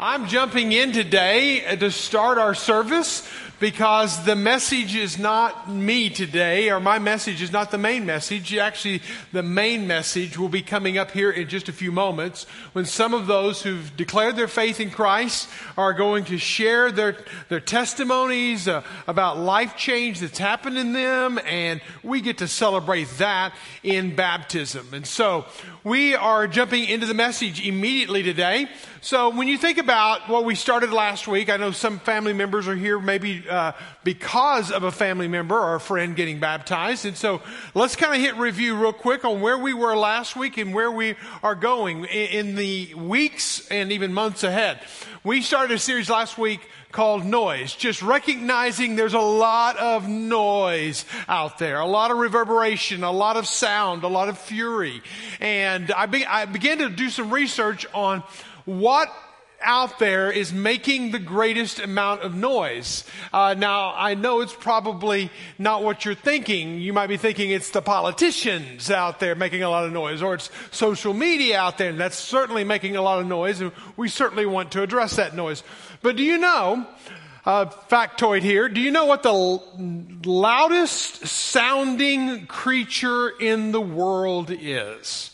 I'm jumping in today to start our service because the message is not me today, or my message is not the main message. Actually, the main message will be coming up here in just a few moments when some of those who've declared their faith in Christ are going to share their, their testimonies uh, about life change that's happened in them, and we get to celebrate that in baptism. And so we are jumping into the message immediately today. So when you think about what we started last week, I know some family members are here maybe uh, because of a family member or a friend getting baptized. And so let's kind of hit review real quick on where we were last week and where we are going in, in the weeks and even months ahead. We started a series last week called noise. Just recognizing there's a lot of noise out there, a lot of reverberation, a lot of sound, a lot of fury. And I, be, I began to do some research on what out there is making the greatest amount of noise. Uh, now, I know it's probably not what you're thinking. You might be thinking it's the politicians out there making a lot of noise, or it's social media out there, and that's certainly making a lot of noise, and we certainly want to address that noise. But do you know, uh, factoid here, do you know what the l- loudest sounding creature in the world is?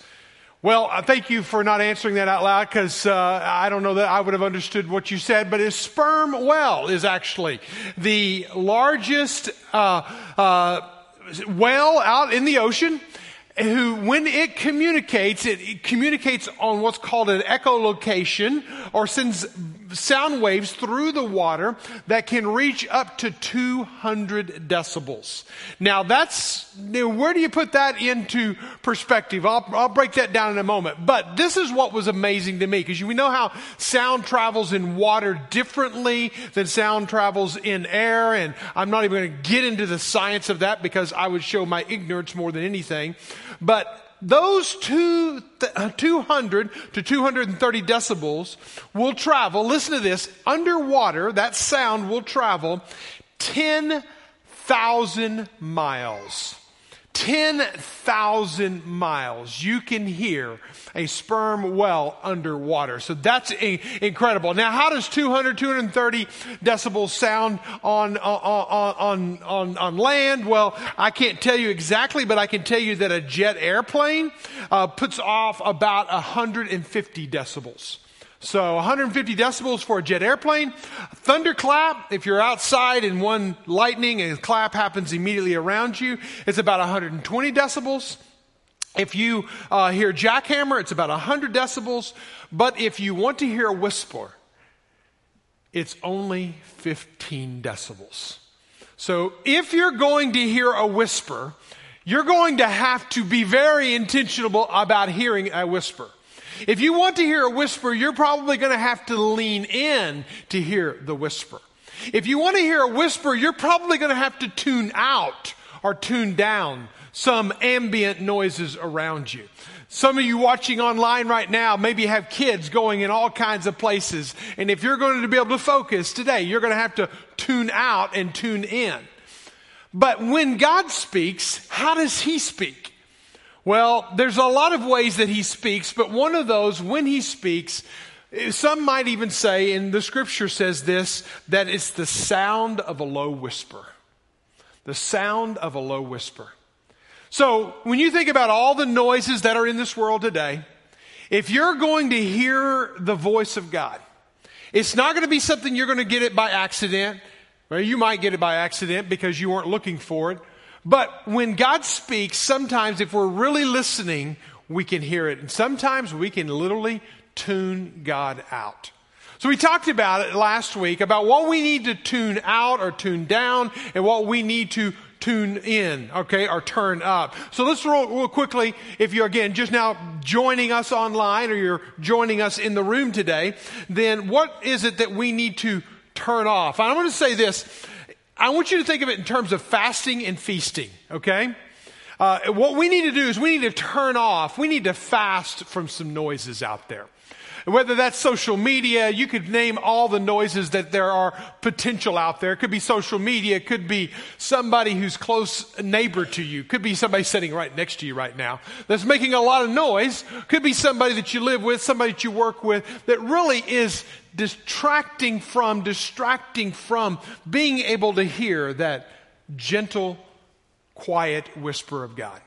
Well, uh, thank you for not answering that out loud because uh, I don't know that I would have understood what you said, but a sperm whale is actually the largest uh, uh, whale out in the ocean who, when it communicates, it, it, communicates on what's called an echolocation or sends sound waves through the water that can reach up to 200 decibels. Now that's, where do you put that into perspective? I'll, I'll break that down in a moment. But this is what was amazing to me because we know how sound travels in water differently than sound travels in air. And I'm not even going to get into the science of that because I would show my ignorance more than anything. But those two, uh, 200 to 230 decibels will travel, listen to this, underwater, that sound will travel 10,000 miles. 10,000 miles. You can hear a sperm well underwater. So that's incredible. Now, how does 200, 230 decibels sound on, on, on, on, on land? Well, I can't tell you exactly, but I can tell you that a jet airplane uh, puts off about 150 decibels. So 150 decibels for a jet airplane. Thunderclap, if you're outside and one lightning and clap happens immediately around you, it's about 120 decibels. If you uh, hear jackhammer, it's about 100 decibels. But if you want to hear a whisper, it's only 15 decibels. So if you're going to hear a whisper, you're going to have to be very intentional about hearing a whisper. If you want to hear a whisper, you're probably going to have to lean in to hear the whisper. If you want to hear a whisper, you're probably going to have to tune out or tune down some ambient noises around you. Some of you watching online right now maybe have kids going in all kinds of places. And if you're going to be able to focus today, you're going to have to tune out and tune in. But when God speaks, how does He speak? Well, there's a lot of ways that he speaks, but one of those, when he speaks, some might even say, and the scripture says this, that it's the sound of a low whisper. The sound of a low whisper. So, when you think about all the noises that are in this world today, if you're going to hear the voice of God, it's not going to be something you're going to get it by accident. Well, you might get it by accident because you weren't looking for it. But when God speaks, sometimes if we're really listening, we can hear it. And sometimes we can literally tune God out. So we talked about it last week about what we need to tune out or tune down and what we need to tune in, okay, or turn up. So let's roll real quickly. If you're again just now joining us online or you're joining us in the room today, then what is it that we need to turn off? I'm going to say this. I want you to think of it in terms of fasting and feasting, okay? Uh, what we need to do is we need to turn off, we need to fast from some noises out there. Whether that's social media, you could name all the noises that there are potential out there. It could be social media. It could be somebody who's close neighbor to you. It could be somebody sitting right next to you right now that's making a lot of noise. It could be somebody that you live with, somebody that you work with that really is distracting from, distracting from being able to hear that gentle, quiet whisper of God.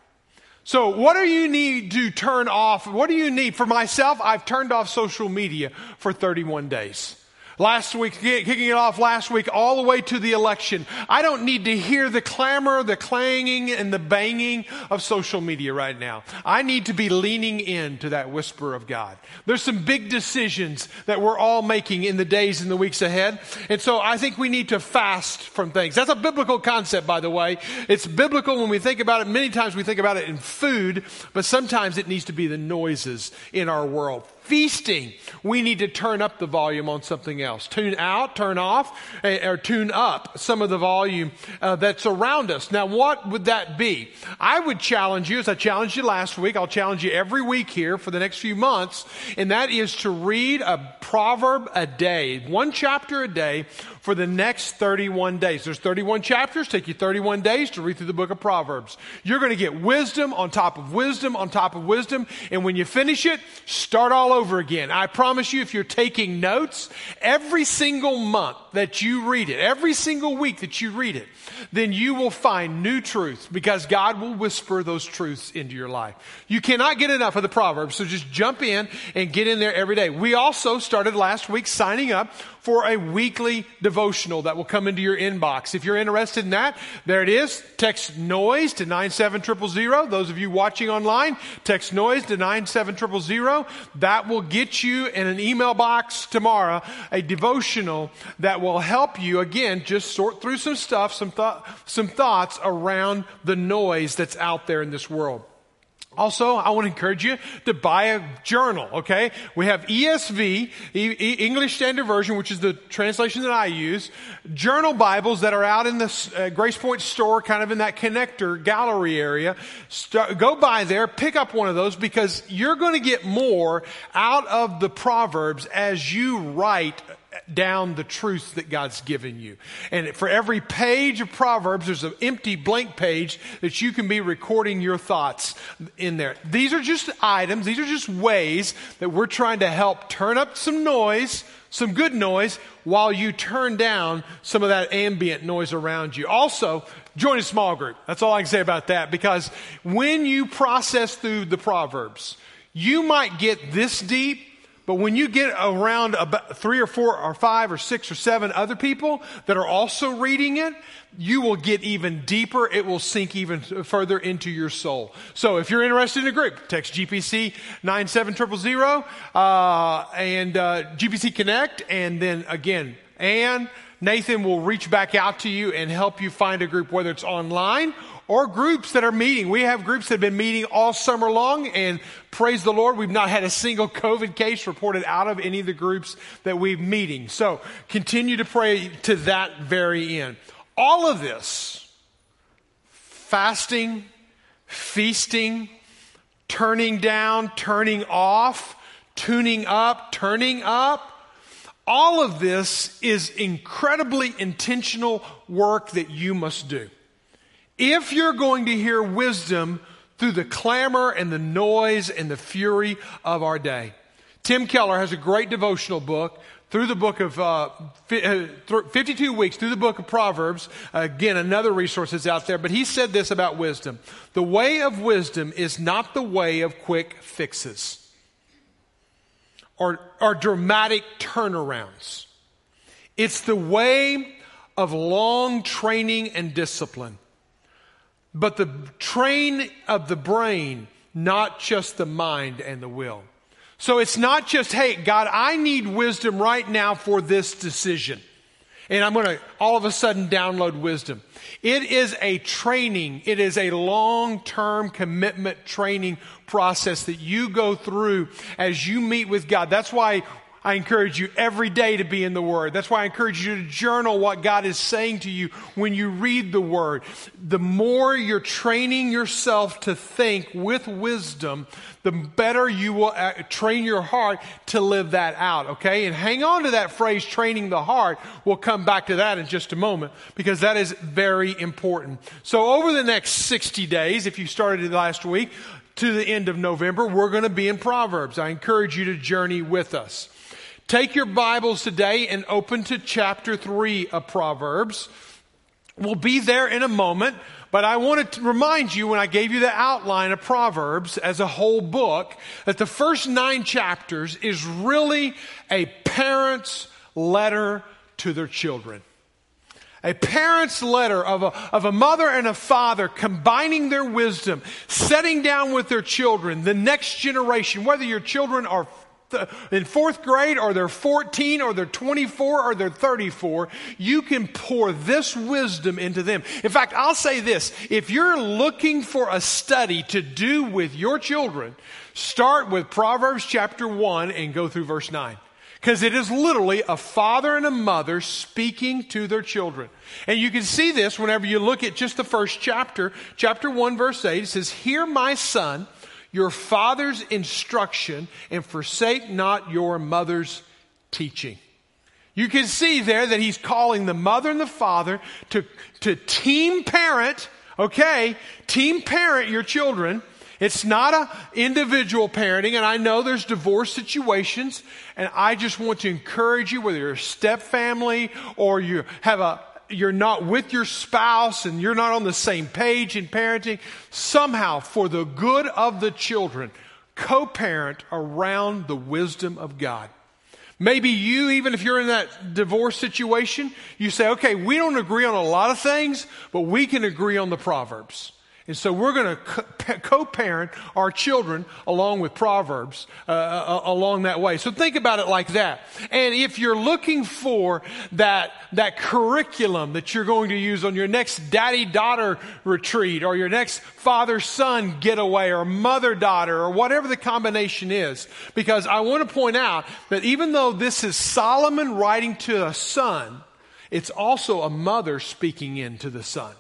So, what do you need to turn off? What do you need? For myself, I've turned off social media for 31 days. Last week, kicking it off last week, all the way to the election. I don't need to hear the clamor, the clanging, and the banging of social media right now. I need to be leaning in to that whisper of God. There's some big decisions that we're all making in the days and the weeks ahead. And so I think we need to fast from things. That's a biblical concept, by the way. It's biblical when we think about it. Many times we think about it in food, but sometimes it needs to be the noises in our world feasting, we need to turn up the volume on something else. Tune out, turn off, eh, or tune up some of the volume uh, that's around us. Now, what would that be? I would challenge you, as I challenged you last week, I'll challenge you every week here for the next few months, and that is to read a proverb a day, one chapter a day for the next 31 days. There's 31 chapters, take you 31 days to read through the book of Proverbs. You're going to get wisdom on top of wisdom on top of wisdom, and when you finish it, start all over again. I promise you, if you're taking notes, every single month that you read it, every single week that you read it, then you will find new truths because God will whisper those truths into your life. You cannot get enough of the Proverbs, so just jump in and get in there every day. We also started last week signing up for a weekly devotional that will come into your inbox. If you're interested in that, there it is. Text noise to 97000. Those of you watching online, text noise to 97000. That will get you in an email box tomorrow a devotional that will help you again just sort through some stuff, some th- some thoughts around the noise that's out there in this world. Also, I want to encourage you to buy a journal, okay? We have ESV, English Standard Version, which is the translation that I use, journal Bibles that are out in the uh, Grace Point store, kind of in that connector gallery area. Start, go by there, pick up one of those because you're going to get more out of the Proverbs as you write down the truth that God's given you. And for every page of Proverbs, there's an empty blank page that you can be recording your thoughts in there. These are just items, these are just ways that we're trying to help turn up some noise, some good noise, while you turn down some of that ambient noise around you. Also, join a small group. That's all I can say about that because when you process through the Proverbs, you might get this deep but when you get around about three or four or five or six or seven other people that are also reading it, you will get even deeper. It will sink even further into your soul. So if you're interested in a group, text GPC 97000 uh, and uh, GPC Connect. And then again, Ann, Nathan will reach back out to you and help you find a group, whether it's online or groups that are meeting. We have groups that have been meeting all summer long, and praise the Lord, we've not had a single COVID case reported out of any of the groups that we're meeting. So continue to pray to that very end. All of this, fasting, feasting, turning down, turning off, tuning up, turning up, all of this is incredibly intentional work that you must do. If you're going to hear wisdom through the clamor and the noise and the fury of our day. Tim Keller has a great devotional book through the book of uh, uh 52 weeks through the book of Proverbs. Again, another resource that's out there, but he said this about wisdom. The way of wisdom is not the way of quick fixes or, or dramatic turnarounds. It's the way of long training and discipline but the train of the brain, not just the mind and the will. So it's not just, hey, God, I need wisdom right now for this decision. And I'm going to all of a sudden download wisdom. It is a training. It is a long-term commitment training process that you go through as you meet with God. That's why I encourage you every day to be in the Word. That's why I encourage you to journal what God is saying to you when you read the Word. The more you're training yourself to think with wisdom, the better you will uh, train your heart to live that out, okay? And hang on to that phrase, training the heart. We'll come back to that in just a moment because that is very important. So over the next 60 days, if you started last week, to the end of November, we're going to be in Proverbs. I encourage you to journey with us. Take your Bibles today and open to chapter 3 of Proverbs. We'll be there in a moment, but I want to remind you when I gave you the outline of Proverbs as a whole book that the first nine chapters is really a parent's letter to their children. A parent's letter of a, of a mother and a father combining their wisdom, setting down with their children, the next generation, whether your children are in fourth grade or they're 14 or they're 24 or they're 34, you can pour this wisdom into them. In fact, I'll say this. If you're looking for a study to do with your children, start with Proverbs chapter 1 and go through verse 9. Because it is literally a father and a mother speaking to their children. And you can see this whenever you look at just the first chapter, chapter 1, verse 8. It says, Hear my son, your father's instruction, and forsake not your mother's teaching. You can see there that he's calling the mother and the father to, to team parent, okay, team parent your children it's not a individual parenting, and I know there's divorce situations, and I just want to encourage you, whether you're a step family or you have a you're not with your spouse and you're not on the same page in parenting, somehow for the good of the children, co-parent around the wisdom of God. Maybe you, even if you're in that divorce situation, you say, okay, we don't agree on a lot of things, but we can agree on the Proverbs. And so we're going to co parent our children along with Proverbs uh, uh, along that way. So think about it like that. And if you're looking for that, that curriculum that you're going to use on your next daddy daughter retreat or your next father son getaway or mother daughter or whatever the combination is, because I want to point out that even though this is Solomon writing to a son, it's also a mother speaking into the son.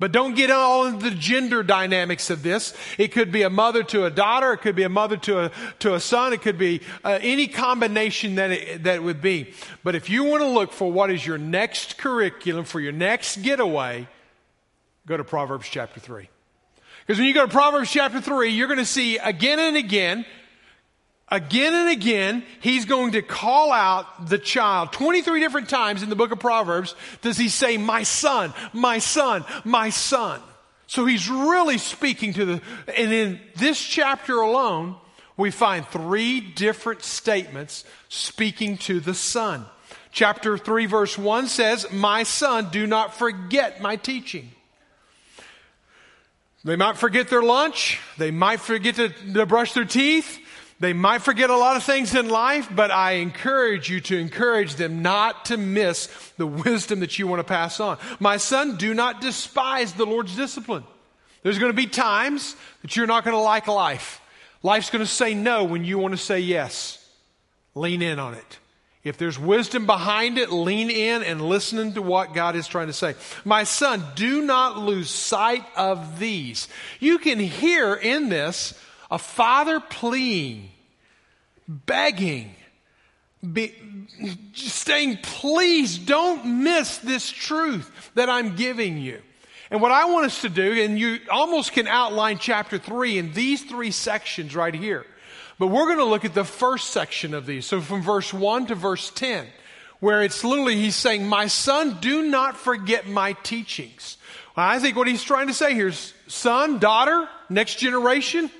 But don't get all into the gender dynamics of this. It could be a mother to a daughter. It could be a mother to a, to a son. It could be uh, any combination that it, that it would be. But if you want to look for what is your next curriculum for your next getaway, go to Proverbs chapter 3. Because when you go to Proverbs chapter 3, you're going to see again and again Again and again, he's going to call out the child. 23 different times in the book of Proverbs does he say, my son, my son, my son. So he's really speaking to the, and in this chapter alone, we find three different statements speaking to the son. Chapter 3 verse 1 says, my son, do not forget my teaching. They might forget their lunch. They might forget to, to brush their teeth. They might forget a lot of things in life, but I encourage you to encourage them not to miss the wisdom that you want to pass on. My son, do not despise the Lord's discipline. There's going to be times that you're not going to like life. Life's going to say no when you want to say yes. Lean in on it. If there's wisdom behind it, lean in and listen to what God is trying to say. My son, do not lose sight of these. You can hear in this a father pleading, begging, be, saying, please don't miss this truth that I'm giving you. And what I want us to do, and you almost can outline chapter three in these three sections right here. But we're going to look at the first section of these. So from verse 1 to verse 10, where it's literally he's saying, My son, do not forget my teachings. Well, I think what he's trying to say here is, son, daughter, next generation,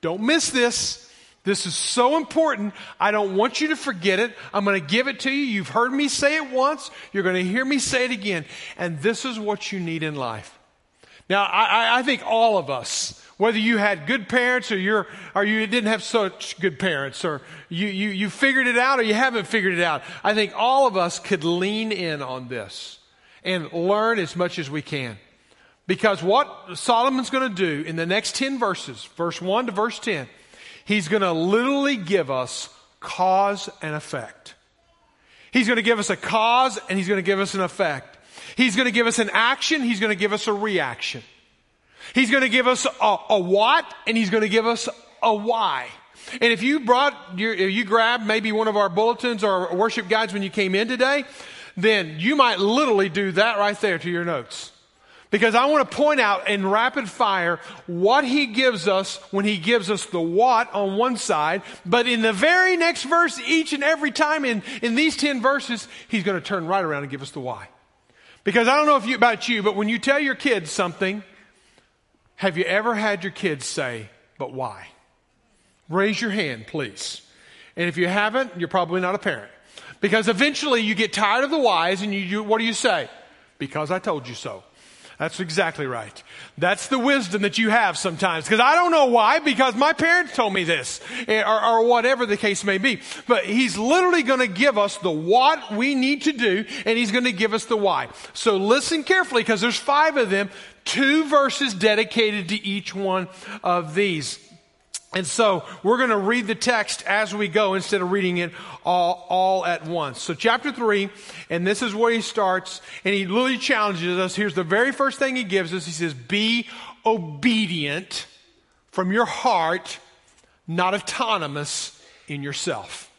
don't miss this. This is so important. I don't want you to forget it. I'm going to give it to you. You've heard me say it once. You're going to hear me say it again. And this is what you need in life. Now, I, I think all of us, whether you had good parents or you're, or you didn't have such good parents or you, you, you figured it out or you haven't figured it out, I think all of us could lean in on this and learn as much as we can. Because what Solomon's going to do in the next 10 verses, verse 1 to verse 10, he's going to literally give us cause and effect. He's going to give us a cause and he's going to give us an effect. He's going to give us an action, he's going to give us a reaction. He's going to give us a, a what and he's going to give us a why. And if you brought your, if you grabbed maybe one of our bulletins or worship guides when you came in today, then you might literally do that right there to your notes. Because I want to point out in rapid fire what he gives us when he gives us the what on one side, but in the very next verse, each and every time in, in these 10 verses, he's going to turn right around and give us the why. Because I don't know if you, about you, but when you tell your kids something, have you ever had your kids say, but why? Raise your hand, please. And if you haven't, you're probably not a parent. Because eventually you get tired of the whys and you, you what do you say? Because I told you so. That's exactly right. That's the wisdom that you have sometimes. Because I don't know why, because my parents told me this, eh, or, or whatever the case may be. But he's literally going to give us the what we need to do, and he's going to give us the why. So listen carefully, because there's five of them, two verses dedicated to each one of these. And so we're going to read the text as we go instead of reading it all, all at once. So chapter three, and this is where he starts, and he literally challenges us. Here's the very first thing he gives us. He says, be obedient from your heart, not autonomous in yourself.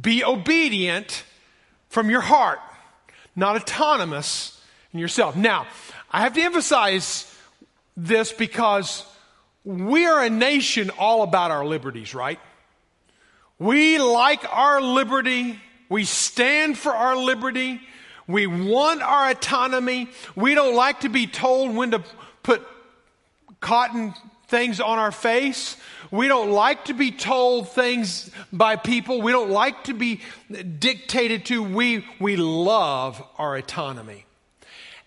Be obedient from your heart, not autonomous in yourself. Now, I have to emphasize this because we are a nation all about our liberties, right? We like our liberty. We stand for our liberty. We want our autonomy. We don't like to be told when to put cotton things on our face. We don't like to be told things by people. We don't like to be dictated to. We, we love our autonomy.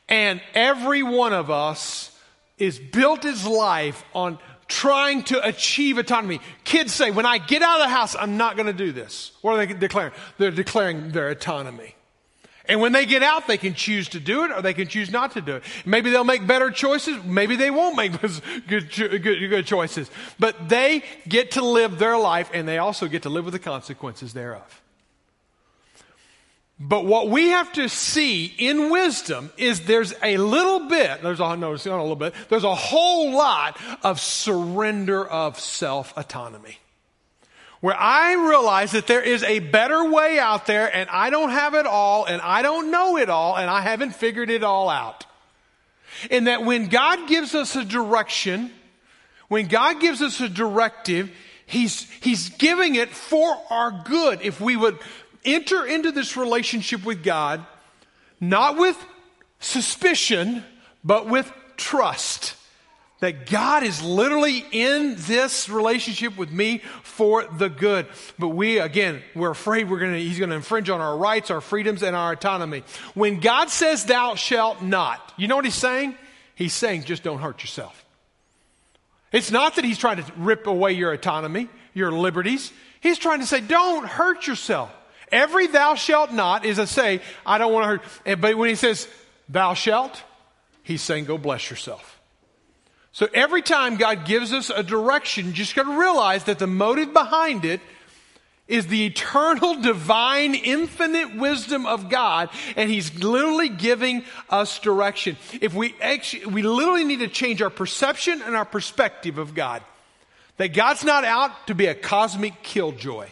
And every one of us is built his life on trying to achieve autonomy. Kids say, when I get out of the house, I'm not going to do this. What are they declaring? They're declaring their autonomy. And when they get out, they can choose to do it or they can choose not to do it. Maybe they'll make better choices. Maybe they won't make good, good, good choices. But they get to live their life and they also get to live with the consequences thereof. But what we have to see in wisdom is there's a little bit, there's a, no, not a little bit, there's a whole lot of surrender of self autonomy. Where I realize that there is a better way out there and I don't have it all and I don't know it all and I haven't figured it all out. And that when God gives us a direction, when God gives us a directive, He's, He's giving it for our good. If we would enter into this relationship with God not with suspicion, but with trust. That God is literally in this relationship with me for the good. But we, again, we're afraid we're gonna, He's gonna infringe on our rights, our freedoms, and our autonomy. When God says, Thou shalt not, you know what He's saying? He's saying, just don't hurt yourself. It's not that He's trying to rip away your autonomy, your liberties. He's trying to say, don't hurt yourself. Every thou shalt not is a say, I don't want to hurt. But when he says thou shalt, he's saying go bless yourself. So every time God gives us a direction, you just got to realize that the motive behind it is the eternal, divine, infinite wisdom of God, and He's literally giving us direction. If we actually, we literally need to change our perception and our perspective of God. That God's not out to be a cosmic killjoy.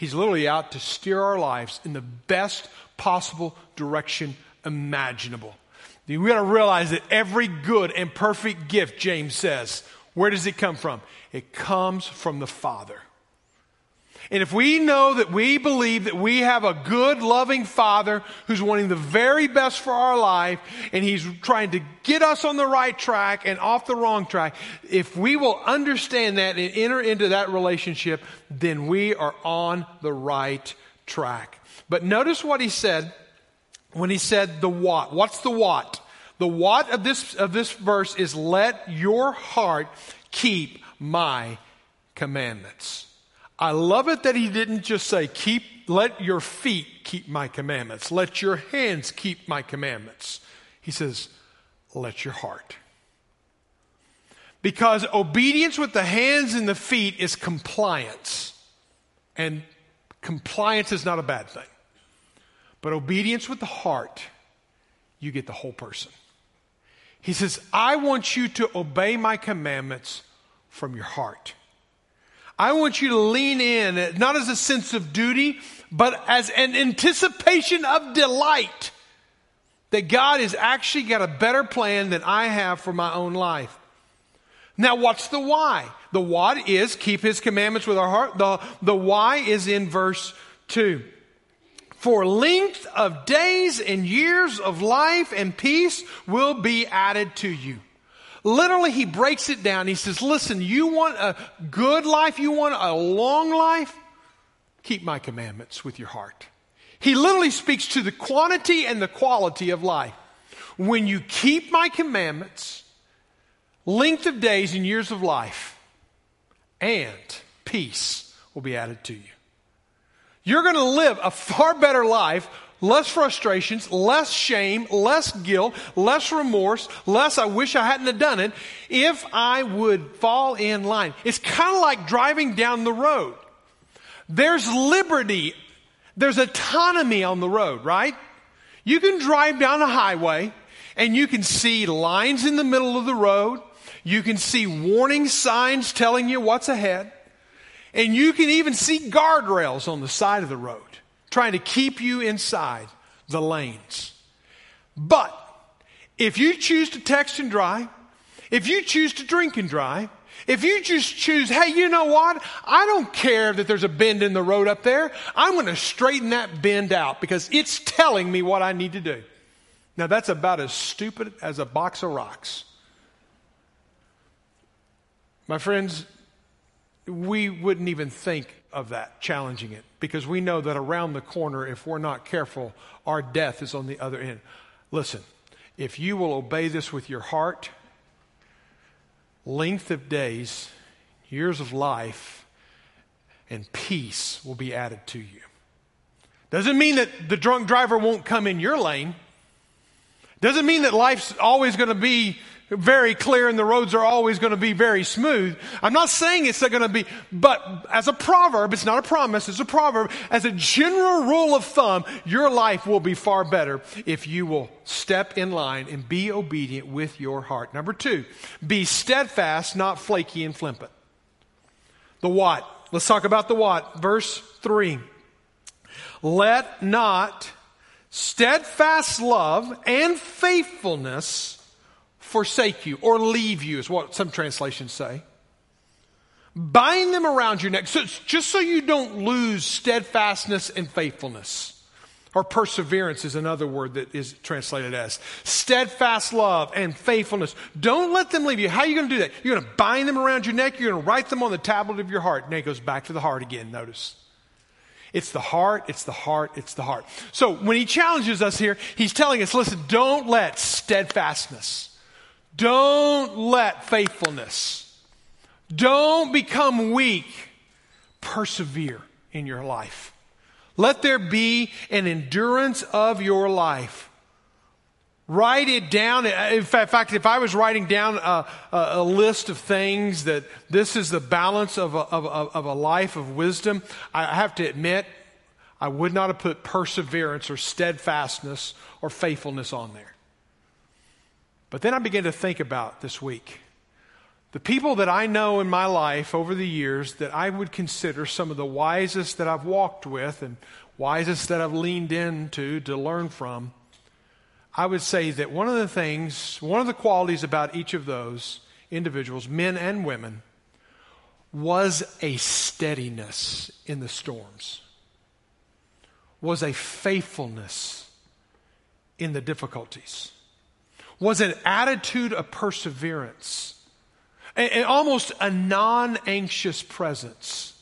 He's literally out to steer our lives in the best possible direction imaginable. We got to realize that every good and perfect gift, James says, where does it come from? It comes from the Father. And if we know that we believe that we have a good, loving Father who's wanting the very best for our life and He's trying to get us on the right track and off the wrong track, if we will understand that and enter into that relationship, then we are on the right track. But notice what He said when He said the what. What's the what? The what of this, of this verse is let your heart keep my commandments. I love it that he didn't just say, keep, let your feet keep my commandments. Let your hands keep my commandments. He says, let your heart. Because obedience with the hands and the feet is compliance. And compliance is not a bad thing. But obedience with the heart, you get the whole person. He says, I want you to obey my commandments from your heart. I want you to lean in, not as a sense of duty, but as an anticipation of delight that God has actually got a better plan than I have for my own life. Now, what's the why? The what is keep his commandments with our heart. The, the why is in verse 2. For length of days and years of life and peace will be added to you. Literally, he breaks it down. He says, listen, you want a good life? You want a long life? Keep my commandments with your heart. He literally speaks to the quantity and the quality of life. When you keep my commandments, length of days and years of life, and peace will be added to you. You're going to live a far better life, less frustrations, less shame, less guilt, less remorse, less I wish I hadn't have done it if I would fall in line. It's kind of like driving down the road. There's liberty, there's autonomy on the road, right? You can drive down a highway and you can see lines in the middle of the road. You can see warning signs telling you what's ahead. And you can even see guardrails on the side of the road trying to keep you inside the lanes. But if you choose to text and drive, if you choose to drink and drive, if you just choose, hey, you know what? I don't care that there's a bend in the road up there. I'm going to straighten that bend out because it's telling me what I need to do. Now, that's about as stupid as a box of rocks. My friends, we wouldn't even think of that, challenging it, because we know that around the corner, if we're not careful, our death is on the other end. Listen, if you will obey this with your heart, length of days, years of life, and peace will be added to you. Doesn't mean that the drunk driver won't come in your lane. Doesn't mean that life's always going to be very clear and the roads are always going to be very smooth. I'm not saying it's going to be, but as a proverb, it's not a promise, it's a proverb. As a general rule of thumb, your life will be far better if you will step in line and be obedient with your heart. Number two, be steadfast, not flaky and flippant. The what? Let's talk about the what. Verse three. Let not steadfast love and faithfulness forsake you or leave you, is what some translations say. Bind them around your neck, so just so you don't lose steadfastness and faithfulness. Or perseverance is another word that is translated as steadfast love and faithfulness. Don't let them leave you. How are you going to do that? You're going to bind them around your neck. You're going to write them on the tablet of your heart. And it goes back to the heart again. Notice. It's the heart, it's the heart, it's the heart. So when he challenges us here, he's telling us, listen, don't let steadfastness, don't let faithfulness, don't become weak, persevere in your life. Let there be an endurance of your life. Write it down. In fact, if I was writing down a, a, list of things that this is the balance of a, of, of a life of wisdom, I have to admit, I would not have put perseverance or steadfastness or faithfulness on there. But then I began to think about this week the people that I know in my life over the years that I would consider some of the wisest that I've walked with and wisest that I've leaned into to learn from. I would say that one of the things, one of the qualities about each of those individuals, men and women, was a steadiness in the storms, was a faithfulness in the difficulties was an attitude of perseverance and, and almost a non anxious presence.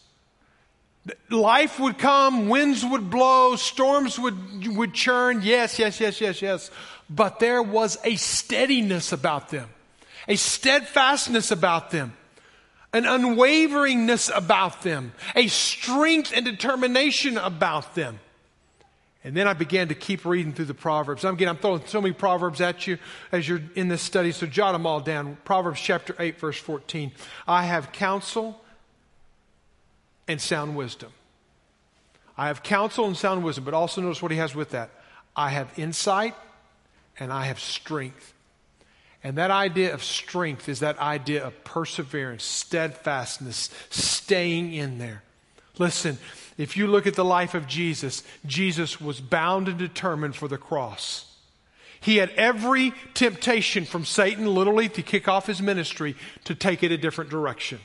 Life would come, winds would blow, storms would, would churn. Yes, yes, yes, yes, yes. But there was a steadiness about them, a steadfastness about them, an unwaveringness about them, a strength and determination about them. And then I began to keep reading through the Proverbs. I'm, again, I'm throwing so many Proverbs at you as you're in this study, so jot them all down. Proverbs chapter 8, verse 14. I have counsel and sound wisdom. I have counsel and sound wisdom, but also notice what he has with that. I have insight and I have strength. And that idea of strength is that idea of perseverance, steadfastness, staying in there. Listen, if you look at the life of Jesus, Jesus was bound and determined for the cross. He had every temptation from Satan, literally, to kick off his ministry to take it a different direction.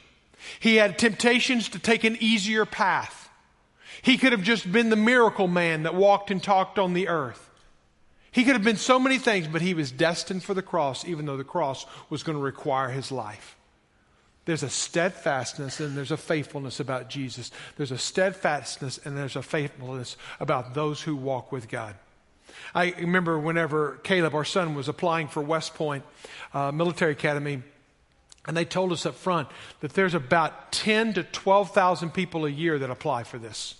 He had temptations to take an easier path. He could have just been the miracle man that walked and talked on the earth. He could have been so many things, but he was destined for the cross, even though the cross was going to require his life. There's a steadfastness and there's a faithfulness about Jesus. There's a steadfastness and there's a faithfulness about those who walk with God. I remember whenever Caleb, our son, was applying for West Point uh, Military Academy, and they told us up front that there's about 10 to 12,000 people a year that apply for this,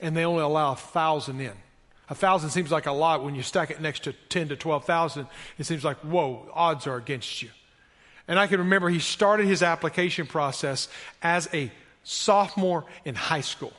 and they only allow 1,000 in. A thousand seems like a lot when you stack it next to 10 to 12,000. It seems like, whoa, odds are against you. And I can remember he started his application process as a sophomore in high school.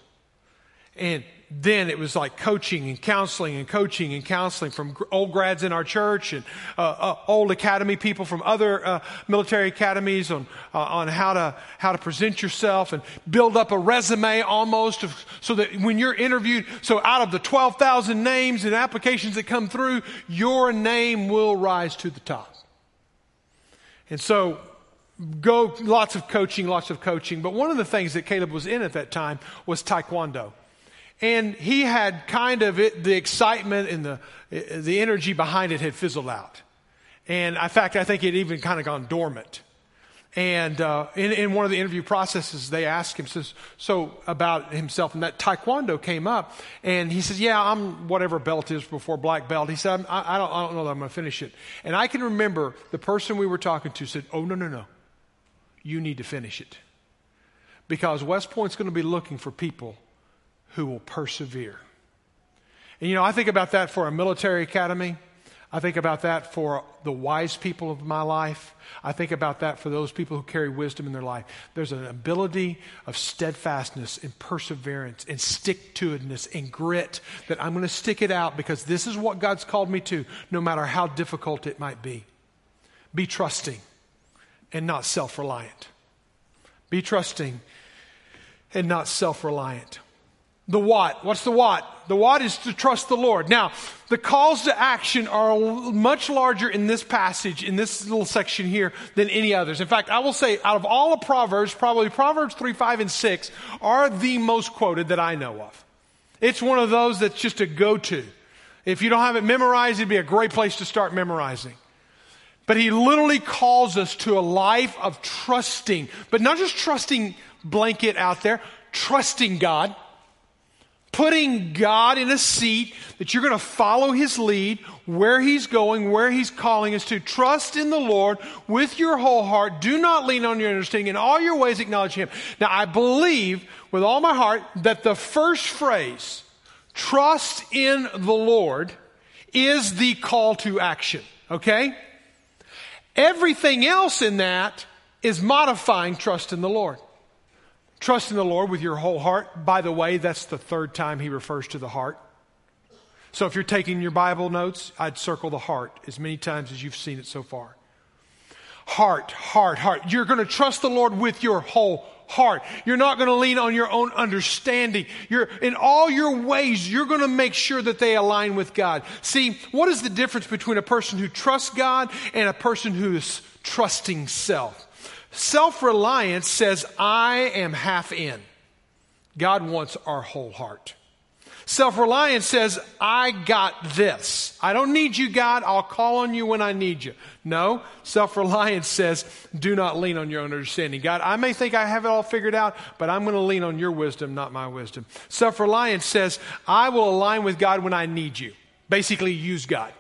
And then it was like coaching and counseling and coaching and counseling from old grads in our church and uh, uh, old academy people from other uh, military academies on uh, on how to how to present yourself and build up a resume almost so that when you're interviewed, so out of the twelve thousand names and applications that come through, your name will rise to the top. And so go lots of coaching, lots of coaching. But one of the things that Caleb was in at that time was taekwondo. And he had kind of it, the excitement and the, the energy behind it had fizzled out. And in fact, I think it even kind of gone dormant. And uh, in, in, one of the interview processes, they asked him says, so about himself, and that taekwondo came up, and he says, "Yeah, I'm whatever belt is before black belt." He said, I, I, don't, I don't know that I'm going to finish it." And I can remember the person we were talking to said, "Oh no, no, no, you need to finish it, because West Point's going to be looking for people who will persevere." And you know, I think about that for a military academy. I think about that for the wise people of my life. I think about that for those people who carry wisdom in their life. There's an ability of steadfastness and perseverance and stick to itness and grit that I'm going to stick it out because this is what God's called me to, no matter how difficult it might be. Be trusting and not self reliant. Be trusting and not self reliant. The what? What's the what? The what is to trust the Lord. Now, the calls to action are much larger in this passage, in this little section here, than any others. In fact, I will say, out of all the Proverbs, probably Proverbs 3, 5, and 6 are the most quoted that I know of. It's one of those that's just a go to. If you don't have it memorized, it'd be a great place to start memorizing. But he literally calls us to a life of trusting, but not just trusting blanket out there, trusting God putting God in a seat that you're going to follow his lead, where he's going, where he's calling us to. Trust in the Lord with your whole heart. Do not lean on your understanding. In all your ways, acknowledge him. Now, I believe with all my heart that the first phrase, trust in the Lord, is the call to action. Okay? Everything else in that is modifying trust in the Lord. Trust in the Lord with your whole heart. By the way, that's the third time he refers to the heart. So if you're taking your Bible notes, I'd circle the heart as many times as you've seen it so far. Heart, heart, heart. You're going to trust the Lord with your whole heart. You're not going to lean on your own understanding. You're, in all your ways, you're going to make sure that they align with God. See, what is the difference between a person who trusts God and a person who is trusting self? Self reliance says, I am half in. God wants our whole heart. Self reliance says, I got this. I don't need you, God. I'll call on you when I need you. No. Self reliance says, do not lean on your own understanding. God, I may think I have it all figured out, but I'm going to lean on your wisdom, not my wisdom. Self reliance says, I will align with God when I need you. Basically, use God.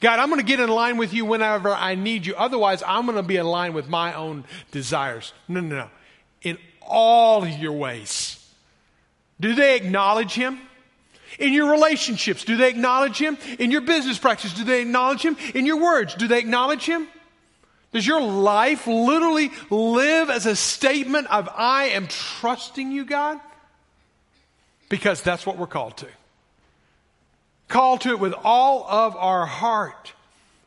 God, I'm going to get in line with you whenever I need you. Otherwise, I'm going to be in line with my own desires. No, no, no. In all your ways. Do they acknowledge Him? In your relationships, do they acknowledge Him? In your business practice, do they acknowledge Him? In your words, do they acknowledge Him? Does your life literally live as a statement of, I am trusting you, God? because that's what we're called to. Called to it with all of our heart.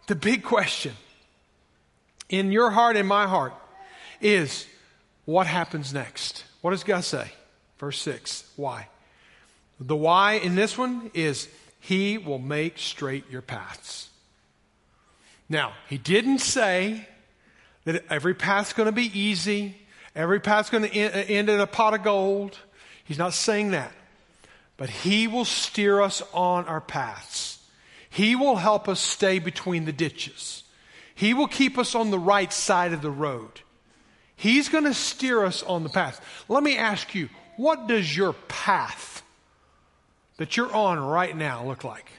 The big question in your heart and my heart is what happens next? What does God say? Verse 6. Why? The why in this one is He will make straight your paths. Now, He didn't say that every path's going to be easy, every path's going to end in a pot of gold. He's not saying that. But He will steer us on our paths. He will help us stay between the ditches. He will keep us on the right side of the road. He's going to steer us on the path. Let me ask you, what does your path that you're on right now look like?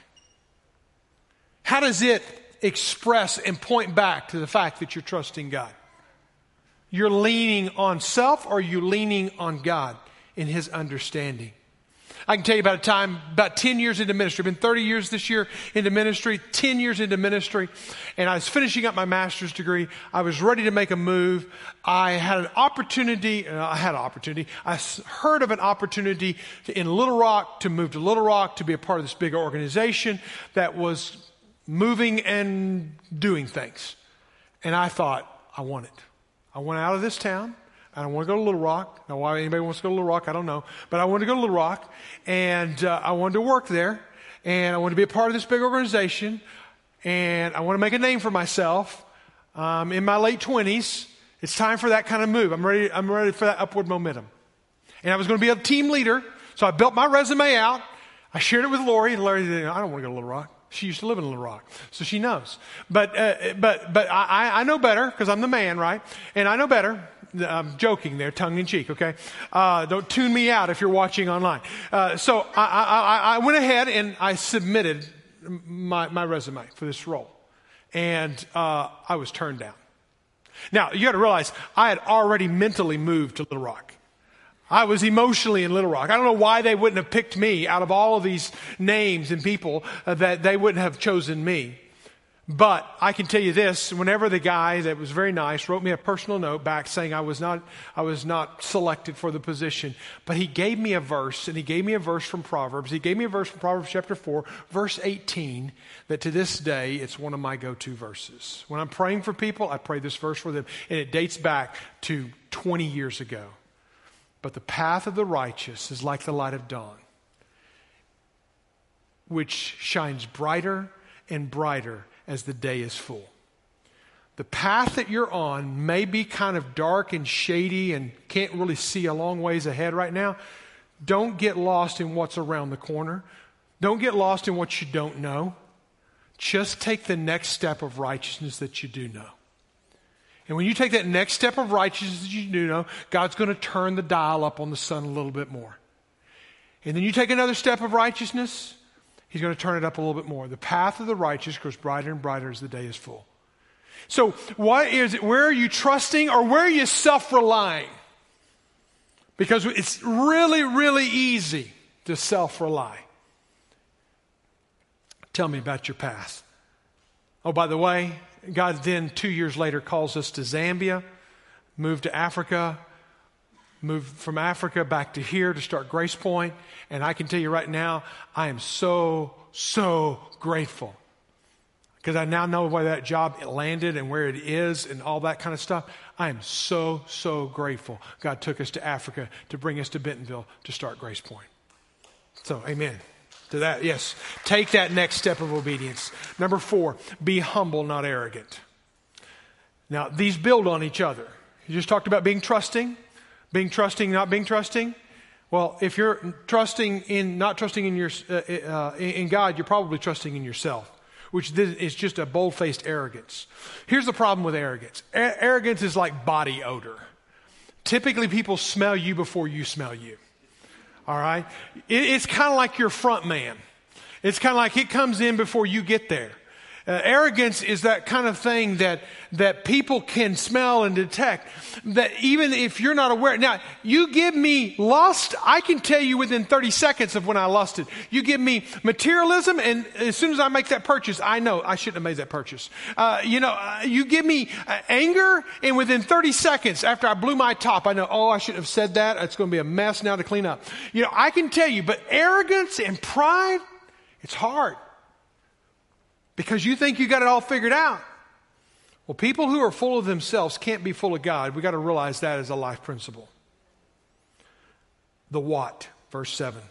How does it express and point back to the fact that you're trusting God? You're leaning on self or are you leaning on God in His understanding? I can tell you about a time, about 10 years into ministry. I've been 30 years this year into ministry, 10 years into ministry, and I was finishing up my master's degree. I was ready to make a move. I had an opportunity, uh, I had an opportunity. I heard of an opportunity to, in Little Rock to move to Little Rock to be a part of this big organization that was moving and doing things. And I thought, I want it. I went out of this town. I don't want to go to Little Rock. Now, why anybody wants to go to Little Rock, I don't know. But I wanted to go to Little Rock, and uh, I wanted to work there, and I wanted to be a part of this big organization, and I want to make a name for myself. Um, in my late 20s, it's time for that kind of move. I'm ready, I'm ready for that upward momentum. And I was going to be a team leader, so I built my resume out. I shared it with Lori, and Lori said, I don't want to go to Little Rock. She used to live in Little Rock, so she knows. But, uh, but, but I, I know better because I'm the man, right? And I know better. I'm joking there, tongue in cheek, okay? Uh, don't tune me out if you're watching online. Uh, so I, I, I, went ahead and I submitted my, my resume for this role. And uh, I was turned down. Now, you got to realize I had already mentally moved to Little Rock. I was emotionally in Little Rock. I don't know why they wouldn't have picked me out of all of these names and people uh, that they wouldn't have chosen me. But I can tell you this, whenever the guy that was very nice wrote me a personal note back saying I was not, I was not selected for the position, but he gave me a verse, and he gave me a verse from Proverbs. He gave me a verse from Proverbs chapter 4, verse 18, that to this day it's one of my go-to verses. When I'm praying for people, I pray this verse for them, and it dates back to 20 years ago. But the path of the righteous is like the light of dawn, which shines brighter and brighter as the day is full. The path that you're on may be kind of dark and shady and can't really see a long ways ahead right now. Don't get lost in what's around the corner. Don't get lost in what you don't know. Just take the next step of righteousness that you do know. And when you take that next step of righteousness that you do know, God's going to turn the dial up on the sun a little bit more. And then you take another step of righteousness, He's going to turn it up a little bit more. The path of the righteous grows brighter and brighter as the day is full. So, what is it? Where are you trusting or where are you self relying? Because it's really, really easy to self rely. Tell me about your past. Oh, by the way, God then, two years later, calls us to Zambia, moved to Africa, moved from Africa back to here to start Grace And I can tell you right now, I am so, so grateful. Because I now know where that job landed and where it is and all that kind of stuff. I am so, so grateful God took us to Africa to bring us to Bentonville to start Grace Point. So, amen to that. Yes. Take that next step of obedience. Number four, be humble, not arrogant. Now, these build on each other. You just talked about being trusting. Being trusting, not being trusting? Well, if you're trusting in, not trusting in, your, uh, uh, in God, you're probably trusting in yourself, which is just a bold faced arrogance. Here's the problem with arrogance a- arrogance is like body odor. Typically, people smell you before you smell you. All right? It, it's kind of like your front man. It's kind of like it comes in before you get there. Uh, arrogance is that kind of thing that, that people can smell and detect. That even if you're not aware. Now, you give me lust, I can tell you within 30 seconds of when I lusted. You give me materialism, and as soon as I make that purchase, I know I shouldn't have made that purchase. Uh, you know, uh, you give me uh, anger, and within 30 seconds after I blew my top, I know, oh, I shouldn't have said that. It's going to be a mess now to clean up. You know, I can tell you, but arrogance and pride, it's hard because you think you got it all figured out. Well, people who are full of themselves can't be full of God. We got to realize that as a life principle. The what, verse 7.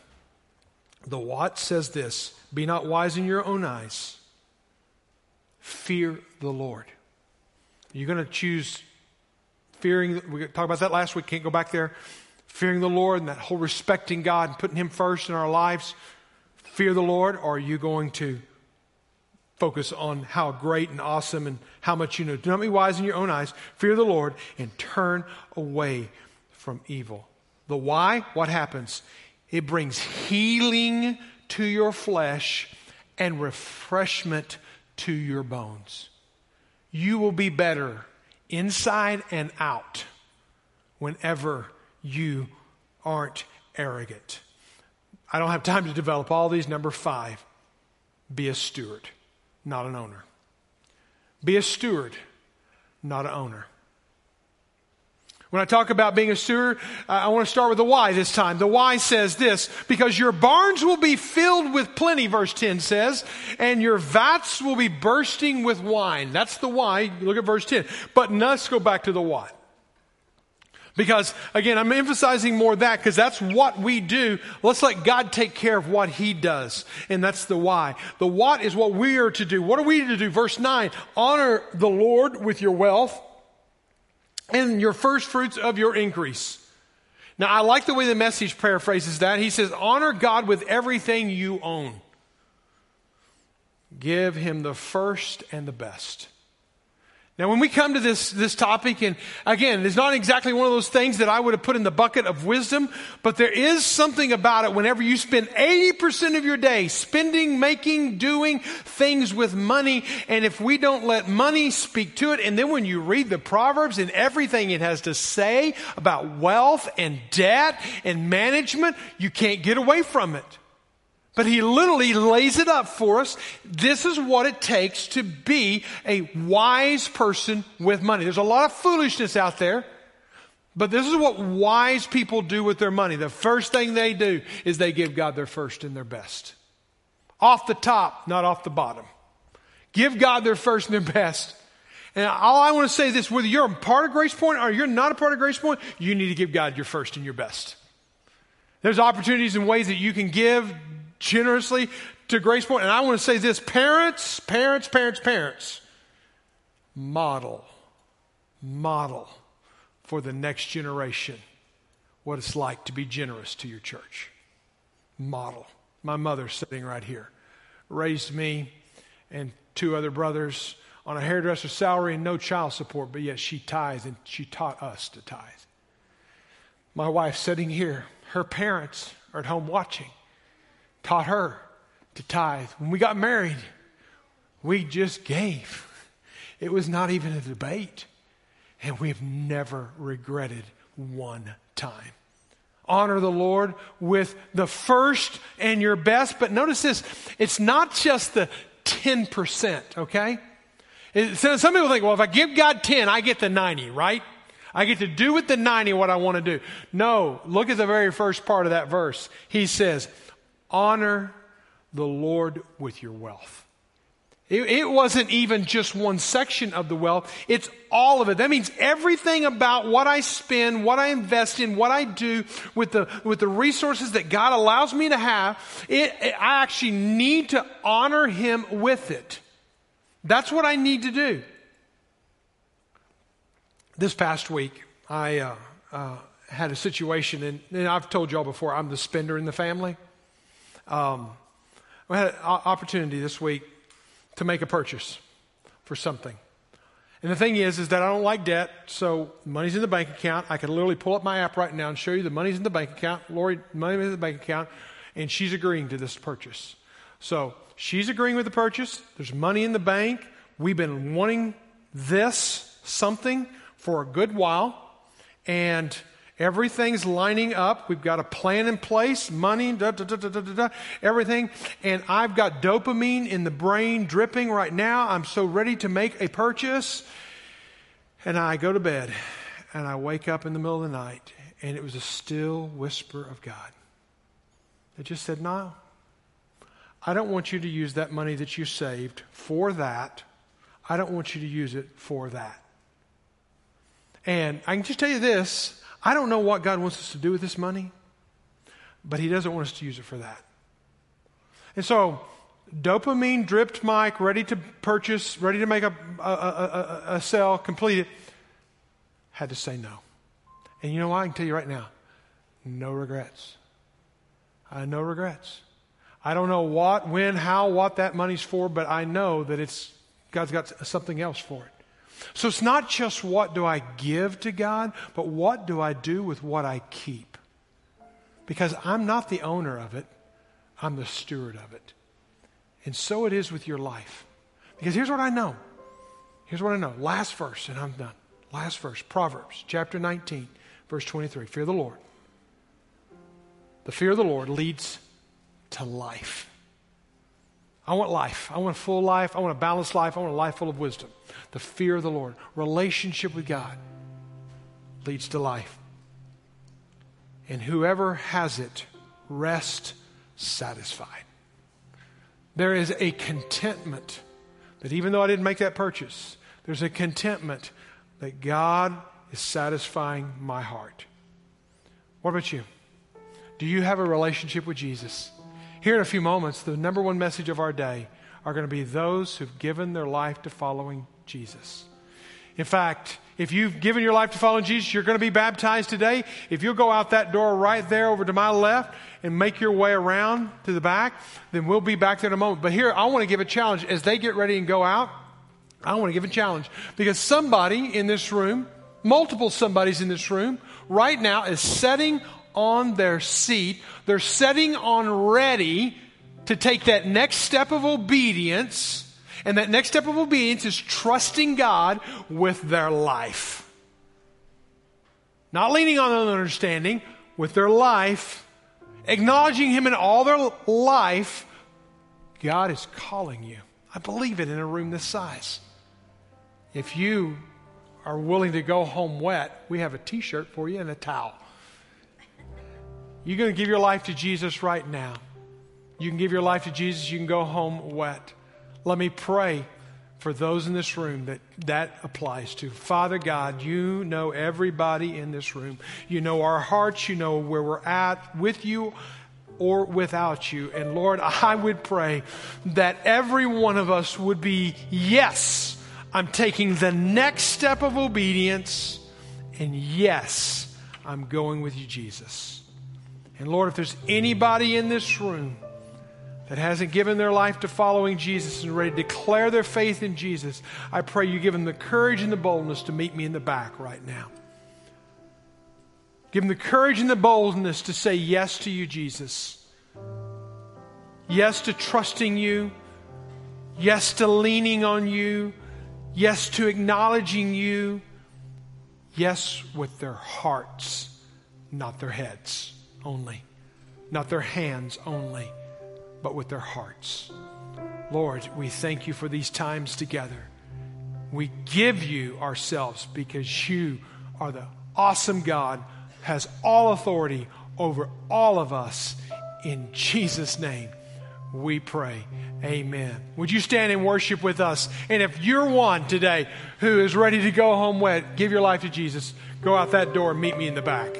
The what says this Be not wise in your own eyes, fear the Lord. You're going to choose fearing, we talked about that last week, can't go back there. Fearing the Lord and that whole respecting God and putting Him first in our lives. Fear the Lord, or are you going to focus on how great and awesome and how much you know. Do not be wise in your own eyes. Fear the Lord and turn away from evil. The why? What happens? It brings healing to your flesh and refreshment to your bones. You will be better inside and out whenever you aren't arrogant. I don't have time to develop all these. Number five, be a steward not an owner. Be a steward, not an owner. When I talk about being a steward, I want to start with the why this time. The why says this, because your barns will be filled with plenty, verse 10 says, and your vats will be bursting with wine. That's the why. Look at verse 10. But let's go back to the what. Because again, I'm emphasizing more that because that's what we do. Let's let God take care of what He does. And that's the why. The what is what we are to do. What are we to do? Verse 9 honor the Lord with your wealth and your first fruits of your increase. Now, I like the way the message paraphrases that. He says, honor God with everything you own. Give Him the first and the best. Now, when we come to this, this topic, and again, it's not exactly one of those things that I would have put in the bucket of wisdom, but there is something about it whenever you spend 80% of your day spending, making, doing things with money, and if we don't let money speak to it, and then when you read the Proverbs and everything it has to say about wealth and debt and management, you can't get away from it. But he literally lays it up for us. This is what it takes to be a wise person with money. There's a lot of foolishness out there, but this is what wise people do with their money. The first thing they do is they give God their first and their best. Off the top, not off the bottom. Give God their first and their best. And all I want to say is this, whether you're a part of Grace Point or you're not a part of Grace Point, you need to give God your first and your best. There's opportunities and ways that you can give generously to Grace Point. And I want to say this parents, parents, parents, parents, model, model for the next generation what it's like to be generous to your church. Model. My mother sitting right here raised me and two other brothers on a hairdresser's salary and no child support, but yet she tithed and she taught us to tithe. My wife sitting here, her parents are at home watching taught her to tithe. When we got married, we just gave. It was not even a debate. And we've never regretted one time. Honor the Lord with the first and your best. But notice this it's not just the 10%, okay? so some people think, well, if I give God 10, I get the 90, right? I get to do with the 90 what I want to do. No, look at the very first part of that verse. He says, honor the Lord with your wealth. It, it, wasn't even just one section of the wealth, it's all of it. That means everything about what I spend, what I invest in, what I do with the, with the resources that God allows me to have, it, it, I actually need to honor Him with it. That's what I need to do. This past week, I uh, uh, had a situation, and, and I've told y'all before, I'm the spender in the family. Um, we had an opportunity this week to make a purchase for something. And the thing is, is that I don't like debt, so money's in the bank account. I could literally pull up my app right now and show you the money's in the bank account. Lori, money in the bank account, and she's agreeing to this purchase. So she's agreeing with the purchase. There's money in the bank. We've been wanting this, something, for a good while. And everything's lining up. We've got a plan in place, money, da, da, da, everything. And I've got dopamine in the brain dripping right now. I'm so ready to make a purchase. And I go to bed and I wake up in the middle of the night and it was a still whisper of God that just said, No, I don't want you to use that money that you saved for that. I don't want you to use it for that. And I can just tell you this I don't know what God wants us to do with this money, but He doesn't want us to use it for that. And so, dopamine dripped Mike, ready to purchase, ready to make a, a, a, a, sale, complete it, had to say no. And you know what? I can tell you right now no regrets. I no regrets. I don't know what, when, how, what that money's for, but I know that it's God's got something else for it. So it's not just what do I give to God, but what do I do with what I keep? Because I'm not the owner of it, I'm the steward of it. And so it is with your life. Because here's what I know. Here's what I know. Last verse, and I'm done. Last verse, Proverbs chapter 19, verse 23. Fear the Lord. The fear of the Lord leads to life. I want life. I want a full life. I want a balanced life. I want a life full of wisdom. The fear of the Lord, relationship with God leads to life. And whoever has it, rest satisfied. There is a contentment that even though I didn't make that purchase, there's a contentment that God is satisfying my heart. What about you? Do you have a relationship with Jesus? Here in a few moments, the number one message of our day are going to be those who've given their life to following Jesus. In fact, if you've given your life to following Jesus, you're going to be baptized today. If you'll go out that door right there over to my left and make your way around to the back, then we'll be back there in a moment. But here, I want to give a challenge. As they get ready and go out, I want to give a challenge because somebody in this room, multiple somebodies in this room, right now is setting on their seat. They're setting on ready to take that next step of obedience. And that next step of obedience is trusting God with their life. Not leaning on their understanding, with their life, acknowledging Him in all their life. God is calling you. I believe it in a room this size. If you are willing to go home wet, we have a t shirt for you and a towel. You're going to give your life to Jesus right now. You can give your life to Jesus. You can go home wet. Let me pray for those in this room that that applies to. Father God, you know everybody in this room. You know our hearts. You know where we're at with you or without you. And Lord, I would pray that every one of us would be, yes, I'm taking the next step of obedience. And yes, I'm going with you, Jesus. And Lord, if there's anybody in this room that hasn't given their life to following Jesus and ready to declare their faith in Jesus, I pray you give them the courage and the boldness to meet me in the back right now. Give them the courage and the boldness to say yes to you, Jesus. Yes to trusting you. Yes to leaning on you. Yes to acknowledging you. Yes with their hearts, not their heads only, not their hands only, but with their hearts. Lord, we thank you for these times together. We give you ourselves because you are the awesome God, has all authority over all of us. In Jesus' name, we pray. Amen. Would you stand and worship with us? And if you're one today who is ready to go home wet, give your life to Jesus, go out that door and meet me in the back.